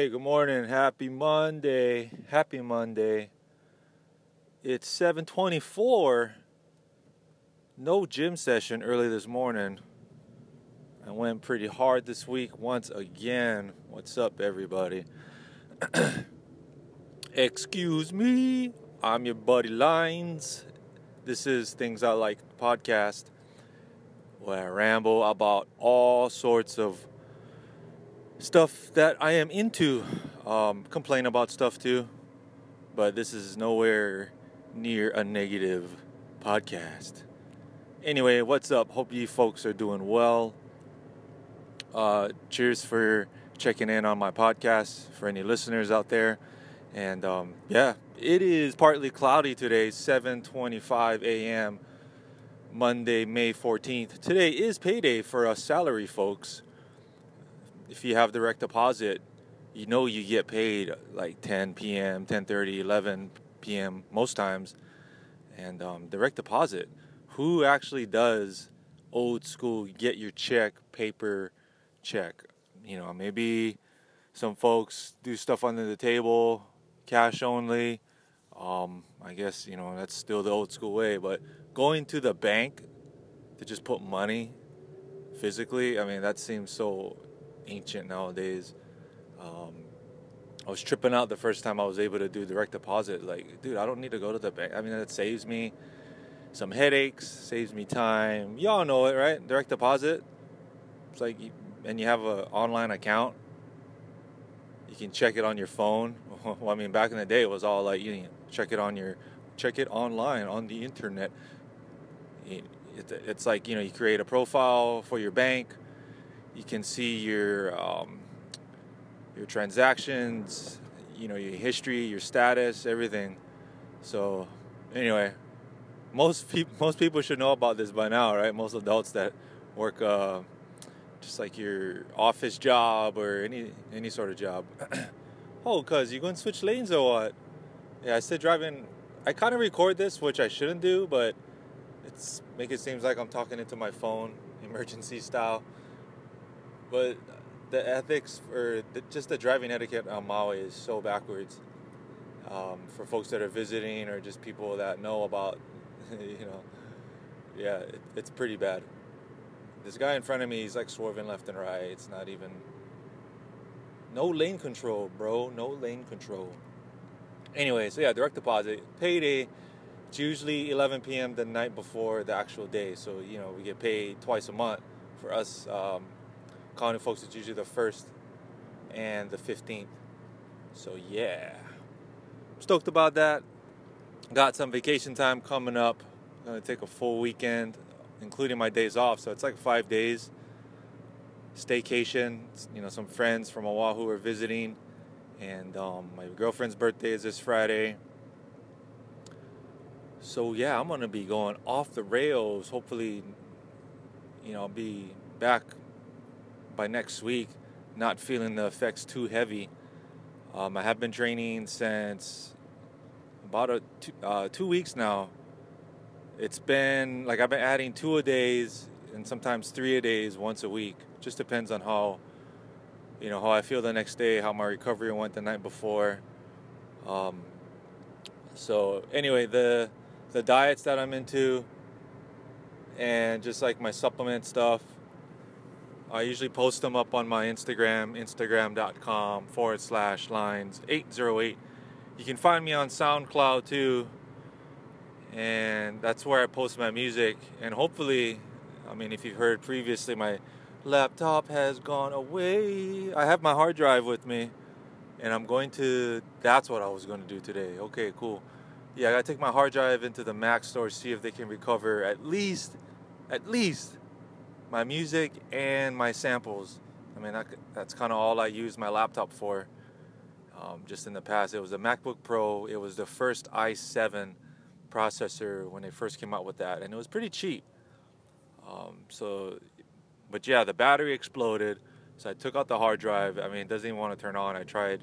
Hey, good morning. Happy Monday. Happy Monday. It's 7:24. No gym session early this morning. I went pretty hard this week once again. What's up everybody? Excuse me. I'm your buddy Lines. This is Things I Like podcast where I ramble about all sorts of stuff that I am into. Um, complain about stuff too, but this is nowhere near a negative podcast. Anyway, what's up? Hope you folks are doing well. Uh, cheers for checking in on my podcast for any listeners out there. And um, yeah, it is partly cloudy today, 7:25 a.m. Monday, May 14th. Today is payday for us salary folks if you have direct deposit, you know you get paid like 10 p.m., 10:30, 11 p.m. most times, and um, direct deposit. Who actually does old school get your check paper check? You know, maybe some folks do stuff under the table, cash only. Um, I guess you know that's still the old school way, but going to the bank to just put money physically, I mean that seems so ancient nowadays. Um, I was tripping out the first time I was able to do direct deposit. Like, dude, I don't need to go to the bank. I mean, that saves me some headaches, saves me time. Y'all know it, right? Direct deposit. It's like, and you have an online account. You can check it on your phone. Well, I mean, back in the day, it was all like you check it on your, check it online on the internet. It's like you know, you create a profile for your bank you can see your um, your transactions, you know, your history, your status, everything. So, anyway, most people most people should know about this by now, right? Most adults that work uh, just like your office job or any any sort of job. oh, cuz you going to switch lanes or what? Yeah, I said driving. I kind of record this, which I shouldn't do, but it's make it seems like I'm talking into my phone, emergency style. But the ethics or the, just the driving etiquette on Maui is so backwards um, for folks that are visiting or just people that know about, you know, yeah, it, it's pretty bad. This guy in front of me, he's like swerving left and right. It's not even. No lane control, bro. No lane control. Anyway, so yeah, direct deposit, payday. It's usually 11 p.m. the night before the actual day. So, you know, we get paid twice a month. For us, um, County folks, it's usually the first and the 15th. So, yeah. Stoked about that. Got some vacation time coming up. Gonna take a full weekend, including my days off. So, it's like five days. Staycation. You know, some friends from Oahu are visiting. And um, my girlfriend's birthday is this Friday. So, yeah, I'm gonna be going off the rails. Hopefully, you know, I'll be back by next week, not feeling the effects too heavy. Um, I have been training since about a two, uh, two weeks now. It's been like I've been adding two a days and sometimes three a days once a week. Just depends on how you know how I feel the next day, how my recovery went the night before. Um, so anyway, the the diets that I'm into and just like my supplement stuff I usually post them up on my Instagram, instagram.com forward slash lines 808. You can find me on SoundCloud too, and that's where I post my music. And hopefully, I mean, if you've heard previously, my laptop has gone away. I have my hard drive with me, and I'm going to. That's what I was going to do today. Okay, cool. Yeah, I gotta take my hard drive into the Mac store, see if they can recover at least, at least my music and my samples. I mean, that, that's kind of all I use my laptop for. Um, just in the past, it was a MacBook Pro. It was the first i7 processor when they first came out with that, and it was pretty cheap. Um, so, but yeah, the battery exploded. So I took out the hard drive. I mean, it doesn't even want to turn on. I tried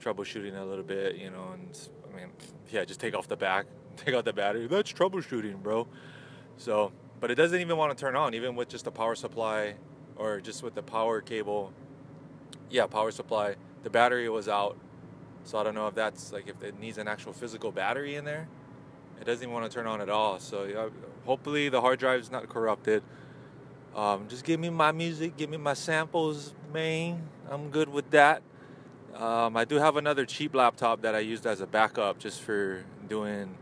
troubleshooting a little bit, you know, and I mean, yeah, just take off the back, take out the battery. That's troubleshooting, bro. So but it doesn't even want to turn on, even with just the power supply or just with the power cable. Yeah, power supply the battery was out. So I don't know if that's like if it needs an actual physical battery in there. It doesn't even want to turn on at all. So yeah, hopefully the hard drive is not corrupted. Um, just give me my music, give me my samples, man. I'm good with that. Um, I do have another cheap laptop that I used as a backup just for doing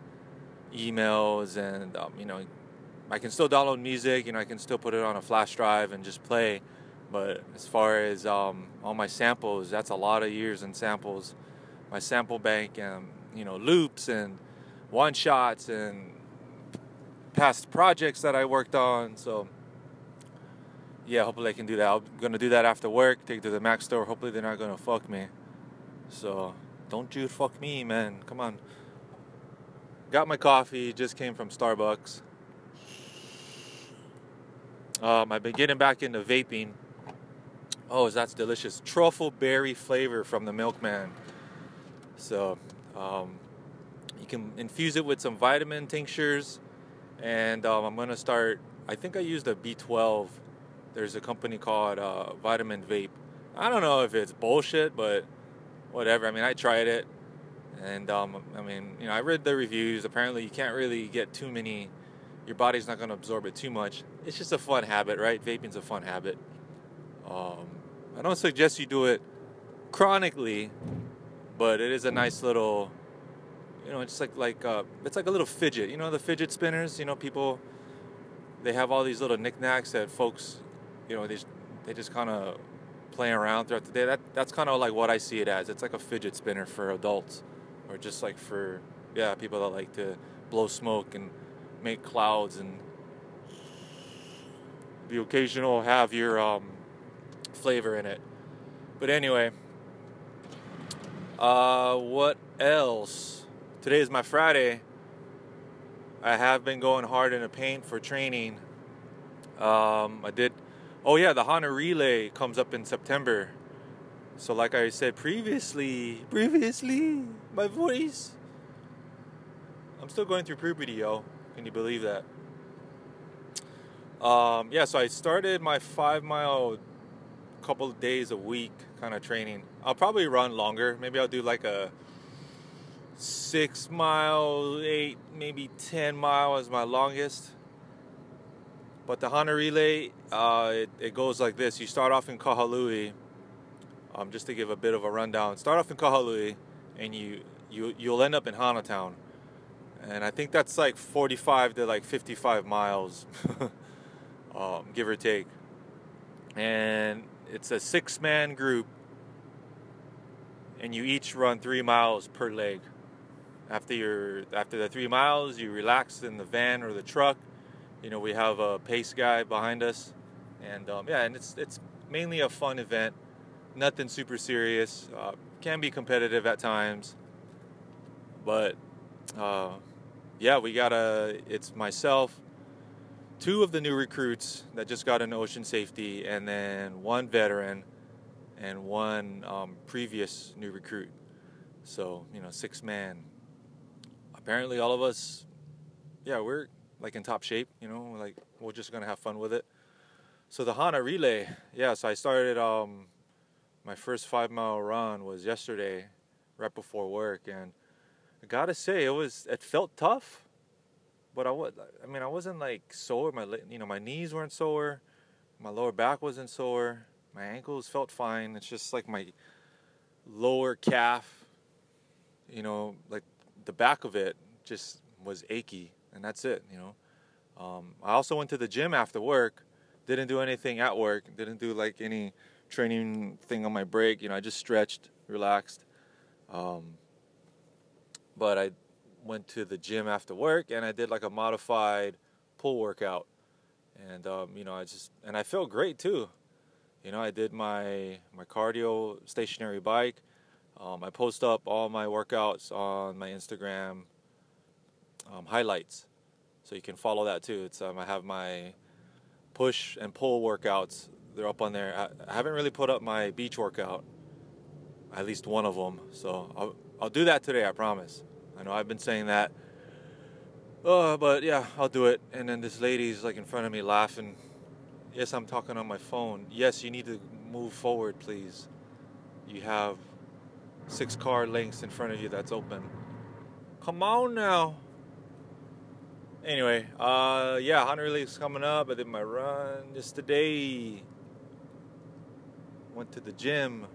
emails and um, you know I can still download music. You know I can still put it on a flash drive and just play. But as far as um, all my samples, that's a lot of years and samples. My sample bank and you know loops and one shots and past projects that I worked on. So yeah, hopefully I can do that. I'm gonna do that after work. Take to the Mac store. Hopefully they're not gonna fuck me. So don't you fuck me, man. Come on. Got my coffee. Just came from Starbucks. Um, I've been getting back into vaping. Oh, that's delicious. Truffle berry flavor from the milkman. So, um, you can infuse it with some vitamin tinctures. And um, I'm going to start, I think I used a B12. There's a company called uh, Vitamin Vape. I don't know if it's bullshit, but whatever. I mean, I tried it. And um, I mean, you know, I read the reviews. Apparently, you can't really get too many, your body's not going to absorb it too much. It's just a fun habit, right? Vaping's a fun habit. Um, I don't suggest you do it chronically, but it is a nice little, you know, it's like like uh, it's like a little fidget. You know, the fidget spinners. You know, people they have all these little knickknacks that folks, you know, they they just kind of playing around throughout the day. That that's kind of like what I see it as. It's like a fidget spinner for adults, or just like for yeah people that like to blow smoke and make clouds and the occasional have your um, flavor in it. But anyway, uh, what else? Today is my Friday. I have been going hard in the paint for training. Um, I did. Oh yeah, the Hana Relay comes up in September. So like I said previously, previously, my voice. I'm still going through puberty, yo. Can you believe that? Um, yeah, so I started my five mile couple days a week kind of training. I'll probably run longer. Maybe I'll do like a six mile, eight, maybe 10 mile is my longest. But the Hana Relay, uh, it, it, goes like this. You start off in Kahului, um, just to give a bit of a rundown. Start off in Kahului, and you, you, you'll end up in Hanatown. And I think that's like 45 to like 55 miles, um, give or take. And it's a six man group and you each run three miles per leg. After your after the three miles you relax in the van or the truck. You know we have a pace guy behind us. And um, yeah and it's it's mainly a fun event. Nothing super serious. Uh, can be competitive at times. But uh, yeah we got a it's myself two of the new recruits that just got into ocean safety, and then one veteran and one um, previous new recruit. So, you know, six man. Apparently, all of us, yeah, we're like in top shape, you know, like we're just gonna have fun with it. So, the Hana relay, yeah, so I started um, my first five mile run was yesterday, right before work, and I gotta say, it was, it felt tough but I was I mean I wasn't like sore. My you know my knees weren't sore, my lower back wasn't sore, my ankles felt fine. It's just like my lower calf, you know, like the back of it just was achy, and that's it. You know, um, I also went to the gym after work. Didn't do anything at work. Didn't do like any training thing on my break. You know, I just stretched, relaxed. Um, but I went to the gym after work and I did like a modified pull workout. And um, you know, I just and I felt great too. You know, I did my my cardio stationary bike. Um, I post up all my workouts on my Instagram um, highlights, so you can follow that too. It's um, I have my push and pull workouts. They're up on there. I, I haven't really put up my beach workout, at least one of them. So I'll I'll do that today. I promise. I know I've been saying that. Oh, but yeah, I'll do it. And then this lady's like in front of me laughing. Yes, I'm talking on my phone. Yes, you need to move forward, please. you have six car lengths in front of you that's open. Come on now. Anyway, uh, yeah, Hunter League's coming up. I did my run just today. Went to the gym.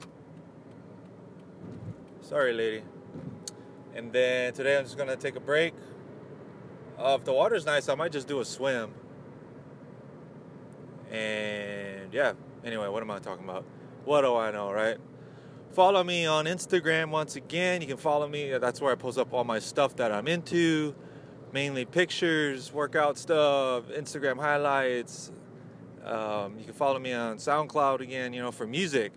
Sorry, lady. And then today I'm just gonna take a break. Uh, if the water's nice, I might just do a swim. And yeah, anyway, what am I talking about? What do I know, right? Follow me on Instagram once again. You can follow me. That's where I post up all my stuff that I'm into, mainly pictures, workout stuff, Instagram highlights. Um, you can follow me on SoundCloud again, you know, for music.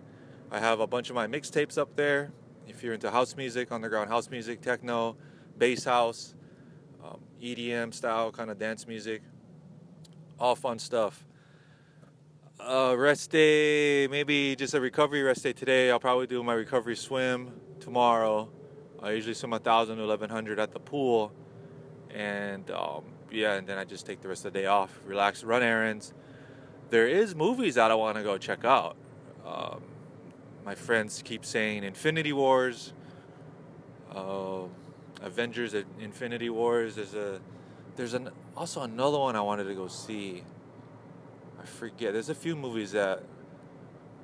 I have a bunch of my mixtapes up there. If you're into house music, underground house music, techno, bass house, um, EDM style kind of dance music, all fun stuff. Uh, rest day, maybe just a recovery rest day today. I'll probably do my recovery swim tomorrow. I usually swim 1,000 to 1,100 at the pool. And um, yeah, and then I just take the rest of the day off, relax, run errands. There is movies that I want to go check out. Um, my friends keep saying Infinity Wars, uh, Avengers Infinity Wars. There's a there's an also another one I wanted to go see. I forget. There's a few movies that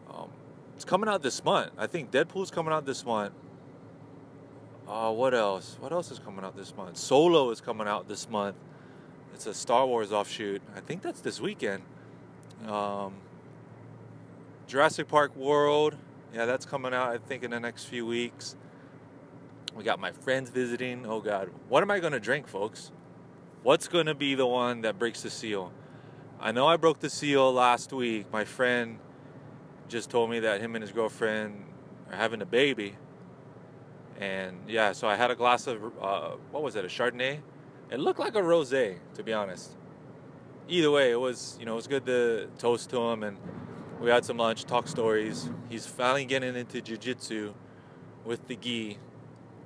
um, it's coming out this month. I think Deadpool's coming out this month. Uh, what else? What else is coming out this month? Solo is coming out this month. It's a Star Wars offshoot. I think that's this weekend. Um, Jurassic Park World yeah, that's coming out, I think, in the next few weeks. We got my friends visiting. Oh, God. What am I going to drink, folks? What's going to be the one that breaks the seal? I know I broke the seal last week. My friend just told me that him and his girlfriend are having a baby. And yeah, so I had a glass of, uh, what was it, a Chardonnay? It looked like a rose, to be honest. Either way, it was, you know, it was good to toast to him and we had some lunch, talk stories. He's finally getting into jujitsu with the gi,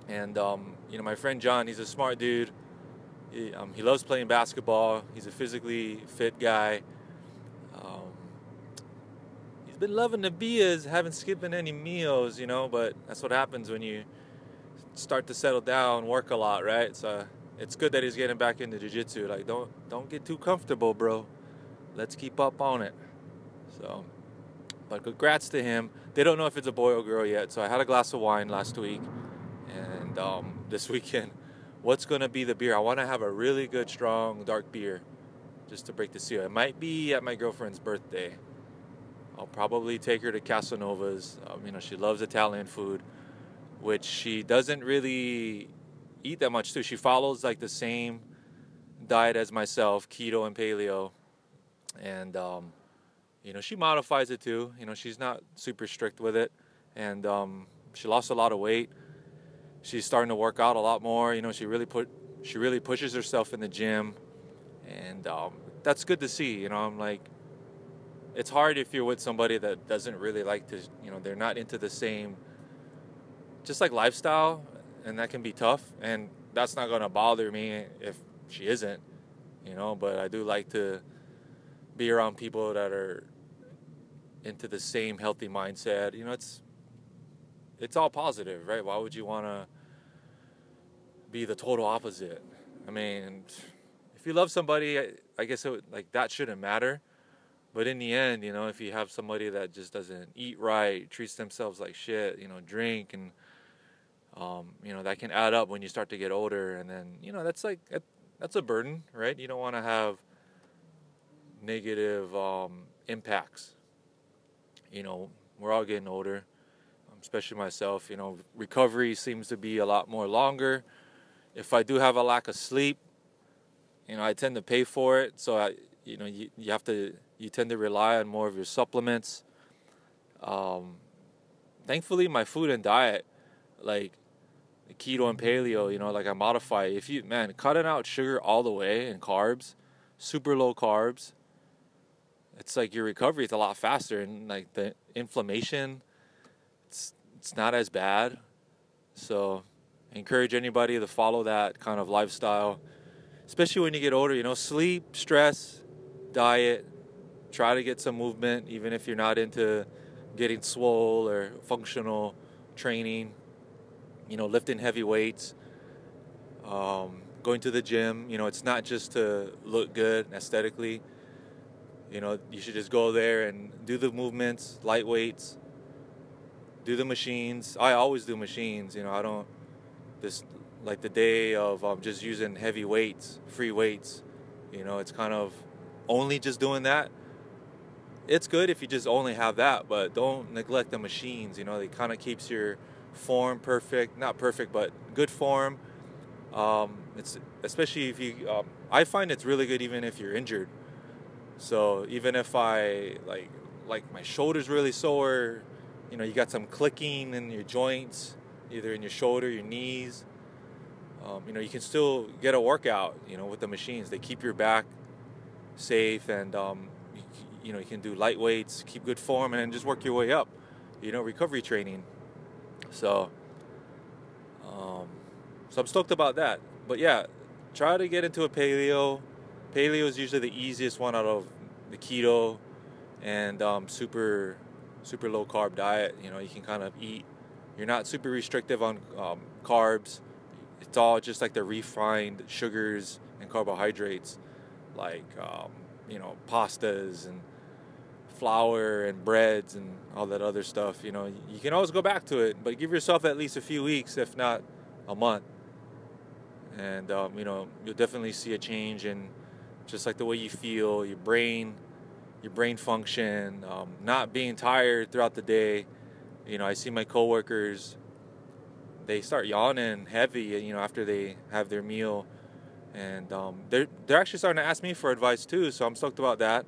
and um, you know my friend John, he's a smart dude. He, um, he loves playing basketball. He's a physically fit guy. Um, he's been loving the beers, haven't skipping any meals, you know. But that's what happens when you start to settle down, work a lot, right? So it's good that he's getting back into jiu-jitsu. Like don't don't get too comfortable, bro. Let's keep up on it. So but congrats to him. They don't know if it's a boy or girl yet. So I had a glass of wine last week, and um, this weekend, what's gonna be the beer? I want to have a really good, strong, dark beer, just to break the seal. It might be at my girlfriend's birthday. I'll probably take her to Casanova's. Um, you know, she loves Italian food, which she doesn't really eat that much too. She follows like the same diet as myself, keto and paleo, and um, you know, she modifies it too. You know, she's not super strict with it, and um, she lost a lot of weight. She's starting to work out a lot more. You know, she really put she really pushes herself in the gym, and um, that's good to see. You know, I'm like, it's hard if you're with somebody that doesn't really like to. You know, they're not into the same, just like lifestyle, and that can be tough. And that's not gonna bother me if she isn't. You know, but I do like to be around people that are into the same healthy mindset. You know, it's it's all positive, right? Why would you want to be the total opposite? I mean, if you love somebody, I, I guess it would, like that shouldn't matter. But in the end, you know, if you have somebody that just doesn't eat right, treats themselves like shit, you know, drink and um, you know, that can add up when you start to get older and then, you know, that's like that's a burden, right? You don't want to have negative um, impacts you know, we're all getting older, um, especially myself. You know, recovery seems to be a lot more longer. If I do have a lack of sleep, you know, I tend to pay for it. So I, you know, you, you have to, you tend to rely on more of your supplements. Um, thankfully, my food and diet, like keto and paleo, you know, like I modify. If you, man, cutting out sugar all the way and carbs, super low carbs, it's like your recovery is a lot faster and like the inflammation it's it's not as bad so I encourage anybody to follow that kind of lifestyle especially when you get older you know sleep stress diet try to get some movement even if you're not into getting swole or functional training, you know, lifting heavy weights, um, going to the gym. You know, it's not just to look good aesthetically. You know, you should just go there and do the movements, light weights, do the machines. I always do machines. You know, I don't this like the day of um, just using heavy weights, free weights. You know, it's kind of only just doing that. It's good if you just only have that, but don't neglect the machines. You know, it kind of keeps your form perfect, not perfect, but good form. Um, it's especially if you. Um, I find it's really good even if you're injured. So even if I like like my shoulders really sore, you know, you got some clicking in your joints, either in your shoulder, your knees. Um, you know, you can still get a workout. You know, with the machines, they keep your back safe, and um, you, you know, you can do light weights, keep good form, and just work your way up. You know, recovery training. So, um, so I'm stoked about that. But yeah, try to get into a paleo. Paleo is usually the easiest one out of the keto and um, super super low carb diet. You know, you can kind of eat. You're not super restrictive on um, carbs. It's all just like the refined sugars and carbohydrates, like um, you know pastas and flour and breads and all that other stuff. You know, you can always go back to it, but give yourself at least a few weeks, if not a month, and um, you know you'll definitely see a change in just like the way you feel, your brain, your brain function, um, not being tired throughout the day. You know, I see my coworkers, they start yawning heavy, you know, after they have their meal. And um, they're, they're actually starting to ask me for advice too, so I'm stoked about that.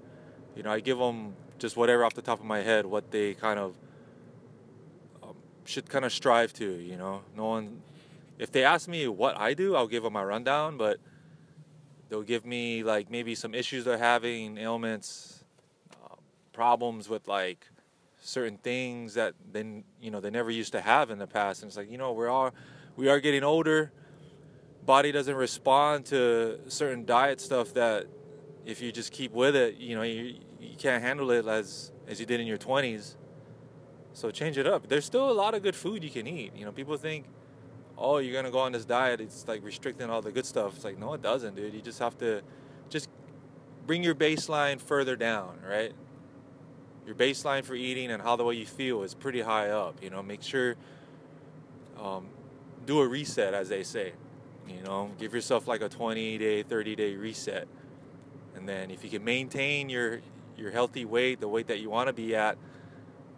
You know, I give them just whatever off the top of my head, what they kind of um, should kind of strive to, you know. No one, if they ask me what I do, I'll give them my rundown, but they'll give me like maybe some issues they're having, ailments, uh, problems with like certain things that then you know they never used to have in the past. And it's like you know we're all we are getting older. Body doesn't respond to certain diet stuff that if you just keep with it, you know you you can't handle it as as you did in your 20s. So change it up. There's still a lot of good food you can eat. You know people think oh, you're gonna go on this diet, it's like restricting all the good stuff. It's like, no, it doesn't, dude. You just have to just bring your baseline further down, right? Your baseline for eating and how the way you feel is pretty high up. You know, make sure um, do a reset, as they say. You know, give yourself like a 20 day, 30 day reset, and then if you can maintain your your healthy weight, the weight that you want to be at,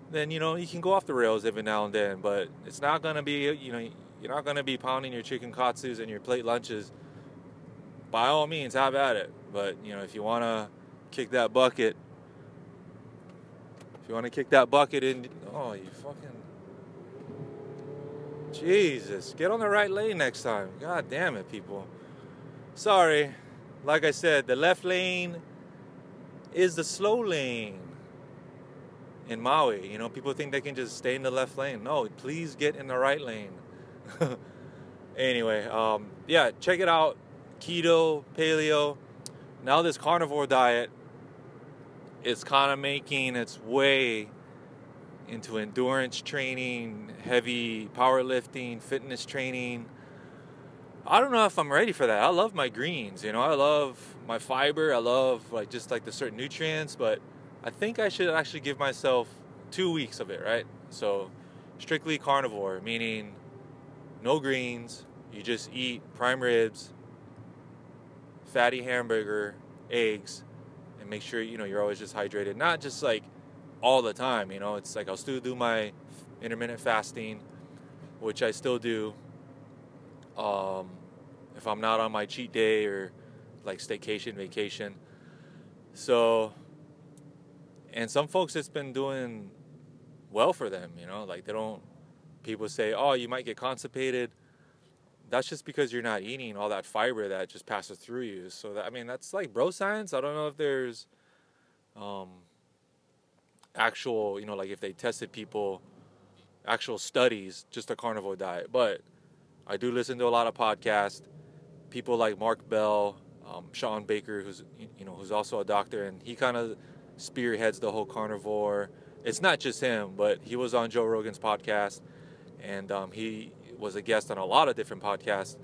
then you know you can go off the rails every now and then. But it's not gonna be, you know you're not going to be pounding your chicken katsus and your plate lunches. By all means, have at it. But, you know, if you want to kick that bucket, if you want to kick that bucket in, oh, you fucking. Jesus, get on the right lane next time. God damn it, people. Sorry. Like I said, the left lane is the slow lane in Maui. You know, people think they can just stay in the left lane. No, please get in the right lane. anyway, um, yeah, check it out. Keto, paleo. Now this carnivore diet is kind of making its way into endurance training, heavy powerlifting, fitness training. I don't know if I'm ready for that. I love my greens, you know. I love my fiber. I love like just like the certain nutrients, but I think I should actually give myself 2 weeks of it, right? So strictly carnivore, meaning no greens. You just eat prime ribs, fatty hamburger, eggs, and make sure you know you're always just hydrated. Not just like all the time. You know, it's like I'll still do my intermittent fasting, which I still do. Um, if I'm not on my cheat day or like staycation, vacation. So, and some folks it's been doing well for them. You know, like they don't people say, oh, you might get constipated. That's just because you're not eating all that fiber that just passes through you. So that, I mean, that's like bro science. I don't know if there's um, actual, you know, like if they tested people, actual studies, just a carnivore diet. But I do listen to a lot of podcasts. People like Mark Bell, um, Shawn Baker, who's you know who's also a doctor, and he kind of spearheads the whole carnivore it's not just him, but he was on Joe Rogan's podcast, and um, he was a guest on a lot of different podcasts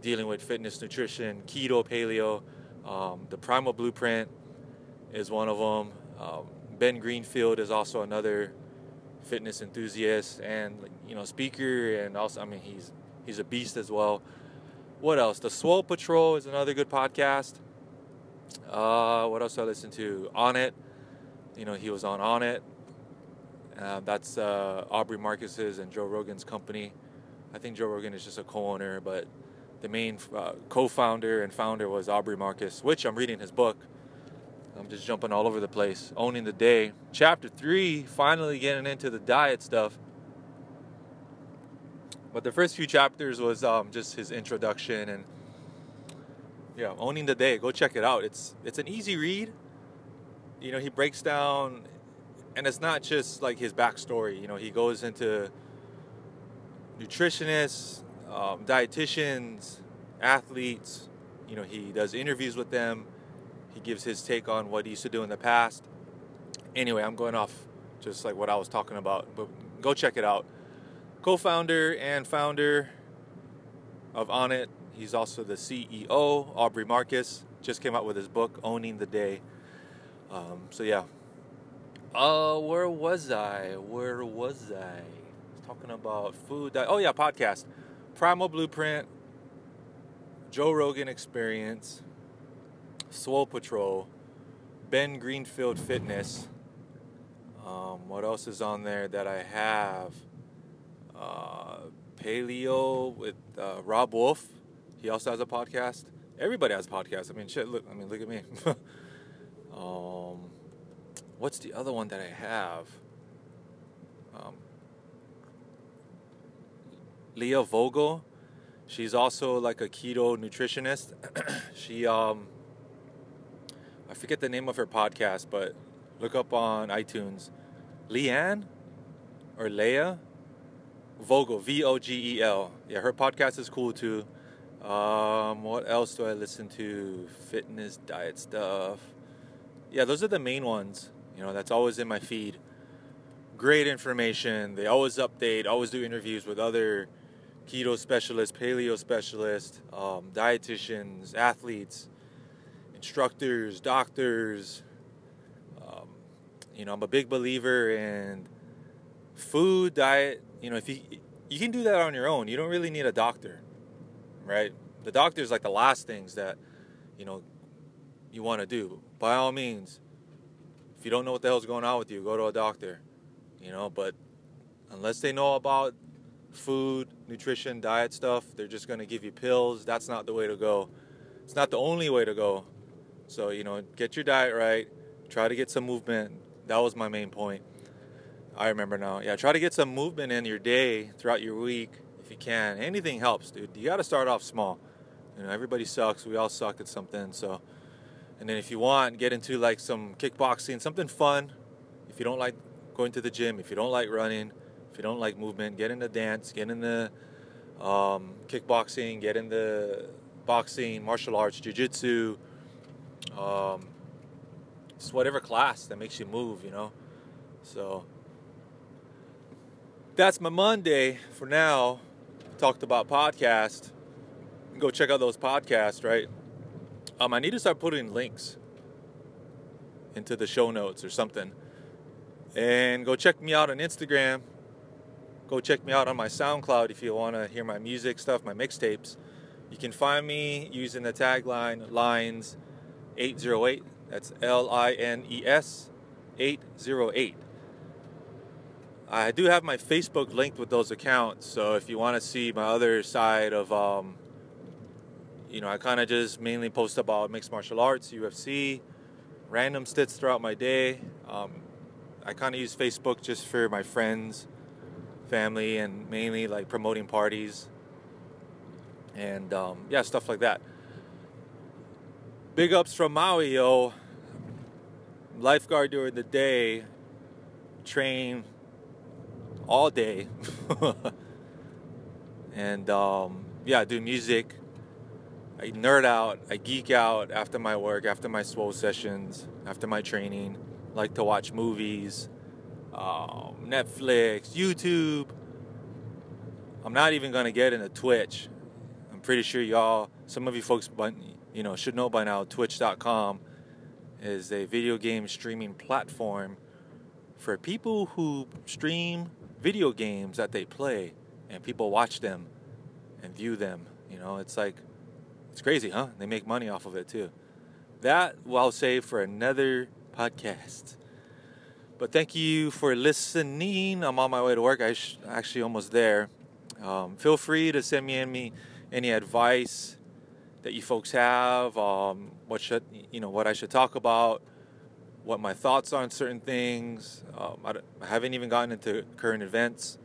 dealing with fitness, nutrition, keto, paleo. Um, the Primal Blueprint is one of them. Um, ben Greenfield is also another fitness enthusiast and you know speaker, and also I mean he's he's a beast as well. What else? The Swole Patrol is another good podcast. Uh, what else do I listen to? Onnit. You know, he was on Onnit. Uh, that's uh, Aubrey Marcus's and Joe Rogan's company. I think Joe Rogan is just a co-owner, but the main uh, co-founder and founder was Aubrey Marcus, which I'm reading his book. I'm just jumping all over the place, owning the day. Chapter three, finally getting into the diet stuff. But the first few chapters was um, just his introduction and yeah, owning the day. Go check it out. It's it's an easy read. You know, he breaks down, and it's not just like his backstory. You know, he goes into nutritionists, um, dietitians, athletes. You know, he does interviews with them. He gives his take on what he used to do in the past. Anyway, I'm going off just like what I was talking about, but go check it out co-founder and founder of Onnit. He's also the CEO. Aubrey Marcus just came out with his book, Owning the Day. Um, so yeah. Uh, where was I? Where was I? Talking about food. Oh yeah, podcast. Primal Blueprint. Joe Rogan Experience. Swole Patrol. Ben Greenfield Fitness. Um, what else is on there that I have? uh, Paleo with uh, Robb Wolf. He also has a podcast. Everybody has podcasts. I mean, shit. Look, I mean, look at me. um, what's the other one that I have? Um, Leah Vogel. She's also like a keto nutritionist. she um, I forget the name of her podcast, but look up on iTunes. Leanne or Leah Vogel, V O G E L. Yeah, her podcast is cool too. Um, what else do I listen to? Fitness, diet stuff. Yeah, those are the main ones. You know, that's always in my feed. Great information. They always update, always do interviews with other keto specialists, paleo specialists, um, dietitians, athletes, instructors, doctors. Um, you know, I'm a big believer in food, diet, you know, if you you can do that on your own. You don't really need a doctor, right? The doctor is like the last things that you know you want to do. By all means, if you don't know what the hell's going on with you, go to a doctor. You know, but unless they know about food, nutrition, diet stuff, they're just going to give you pills. That's not the way to go. It's not the only way to go. So, you know, get your diet right, try to get some movement. That was my main point. I remember now. Yeah, try to get some movement in your day throughout your week if you can. Anything helps, dude. You got to start off small. You know, everybody sucks. We all suck at something. So, and then if you want, get into like some kickboxing, something fun. If you don't like going to the gym, if you don't like running, if you don't like movement, get into dance, get into um, kickboxing, get into boxing, martial arts, jiu-jitsu, um, just whatever class that makes you move, you know. So that's my Monday for now. Talked about podcast. Go check out those podcasts, right? Um, I need to start putting links into the show notes or something. And go check me out on Instagram. Go check me out on my SoundCloud if you want to hear my music stuff, my mixtapes. You can find me using the tagline lines 808. That's L I N E S 808. I do have my Facebook linked with those accounts, so if you want to see my other side of, um, you know, I kind of just mainly post about mixed martial arts, UFC, random stits throughout my day. Um, I kind of use Facebook just for my friends, family, and mainly like promoting parties and um, yeah, stuff like that. Big ups from Maui, yo. Lifeguard during the day, train all day. and um, yeah, do music. I nerd out, I geek out after my work, after my swole sessions, after my training. like to watch movies. um, Netflix, YouTube. I'm not even gonna get into Twitch. I'm pretty sure y'all, some of you folks, you know, should know by now. Twitch.com is a video game streaming platform for people who stream video games that they play, and people watch them and view them. You know, it's like it's crazy, huh? They make money off of it too. That I'll save for another podcast. But thank you for listening. I'm on my way to work. I sh- actually almost there. Um, feel free to send me any any advice that you folks have. Um, what should you know? What I should talk about? What my thoughts on certain things? Um, I, I haven't even gotten into current events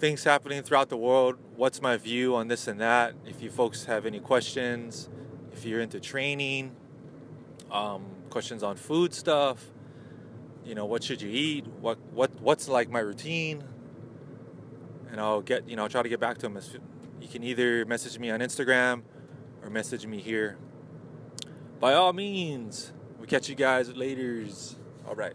things happening throughout the world. What's my view on this and that? If you folks have any questions, if you're into training, um, questions on food stuff, you know, what should you eat? What what what's like my routine? And I'll get you know I'll try to get back to them. You can either message me on Instagram or message me here. By all means, we catch you guys later. All right.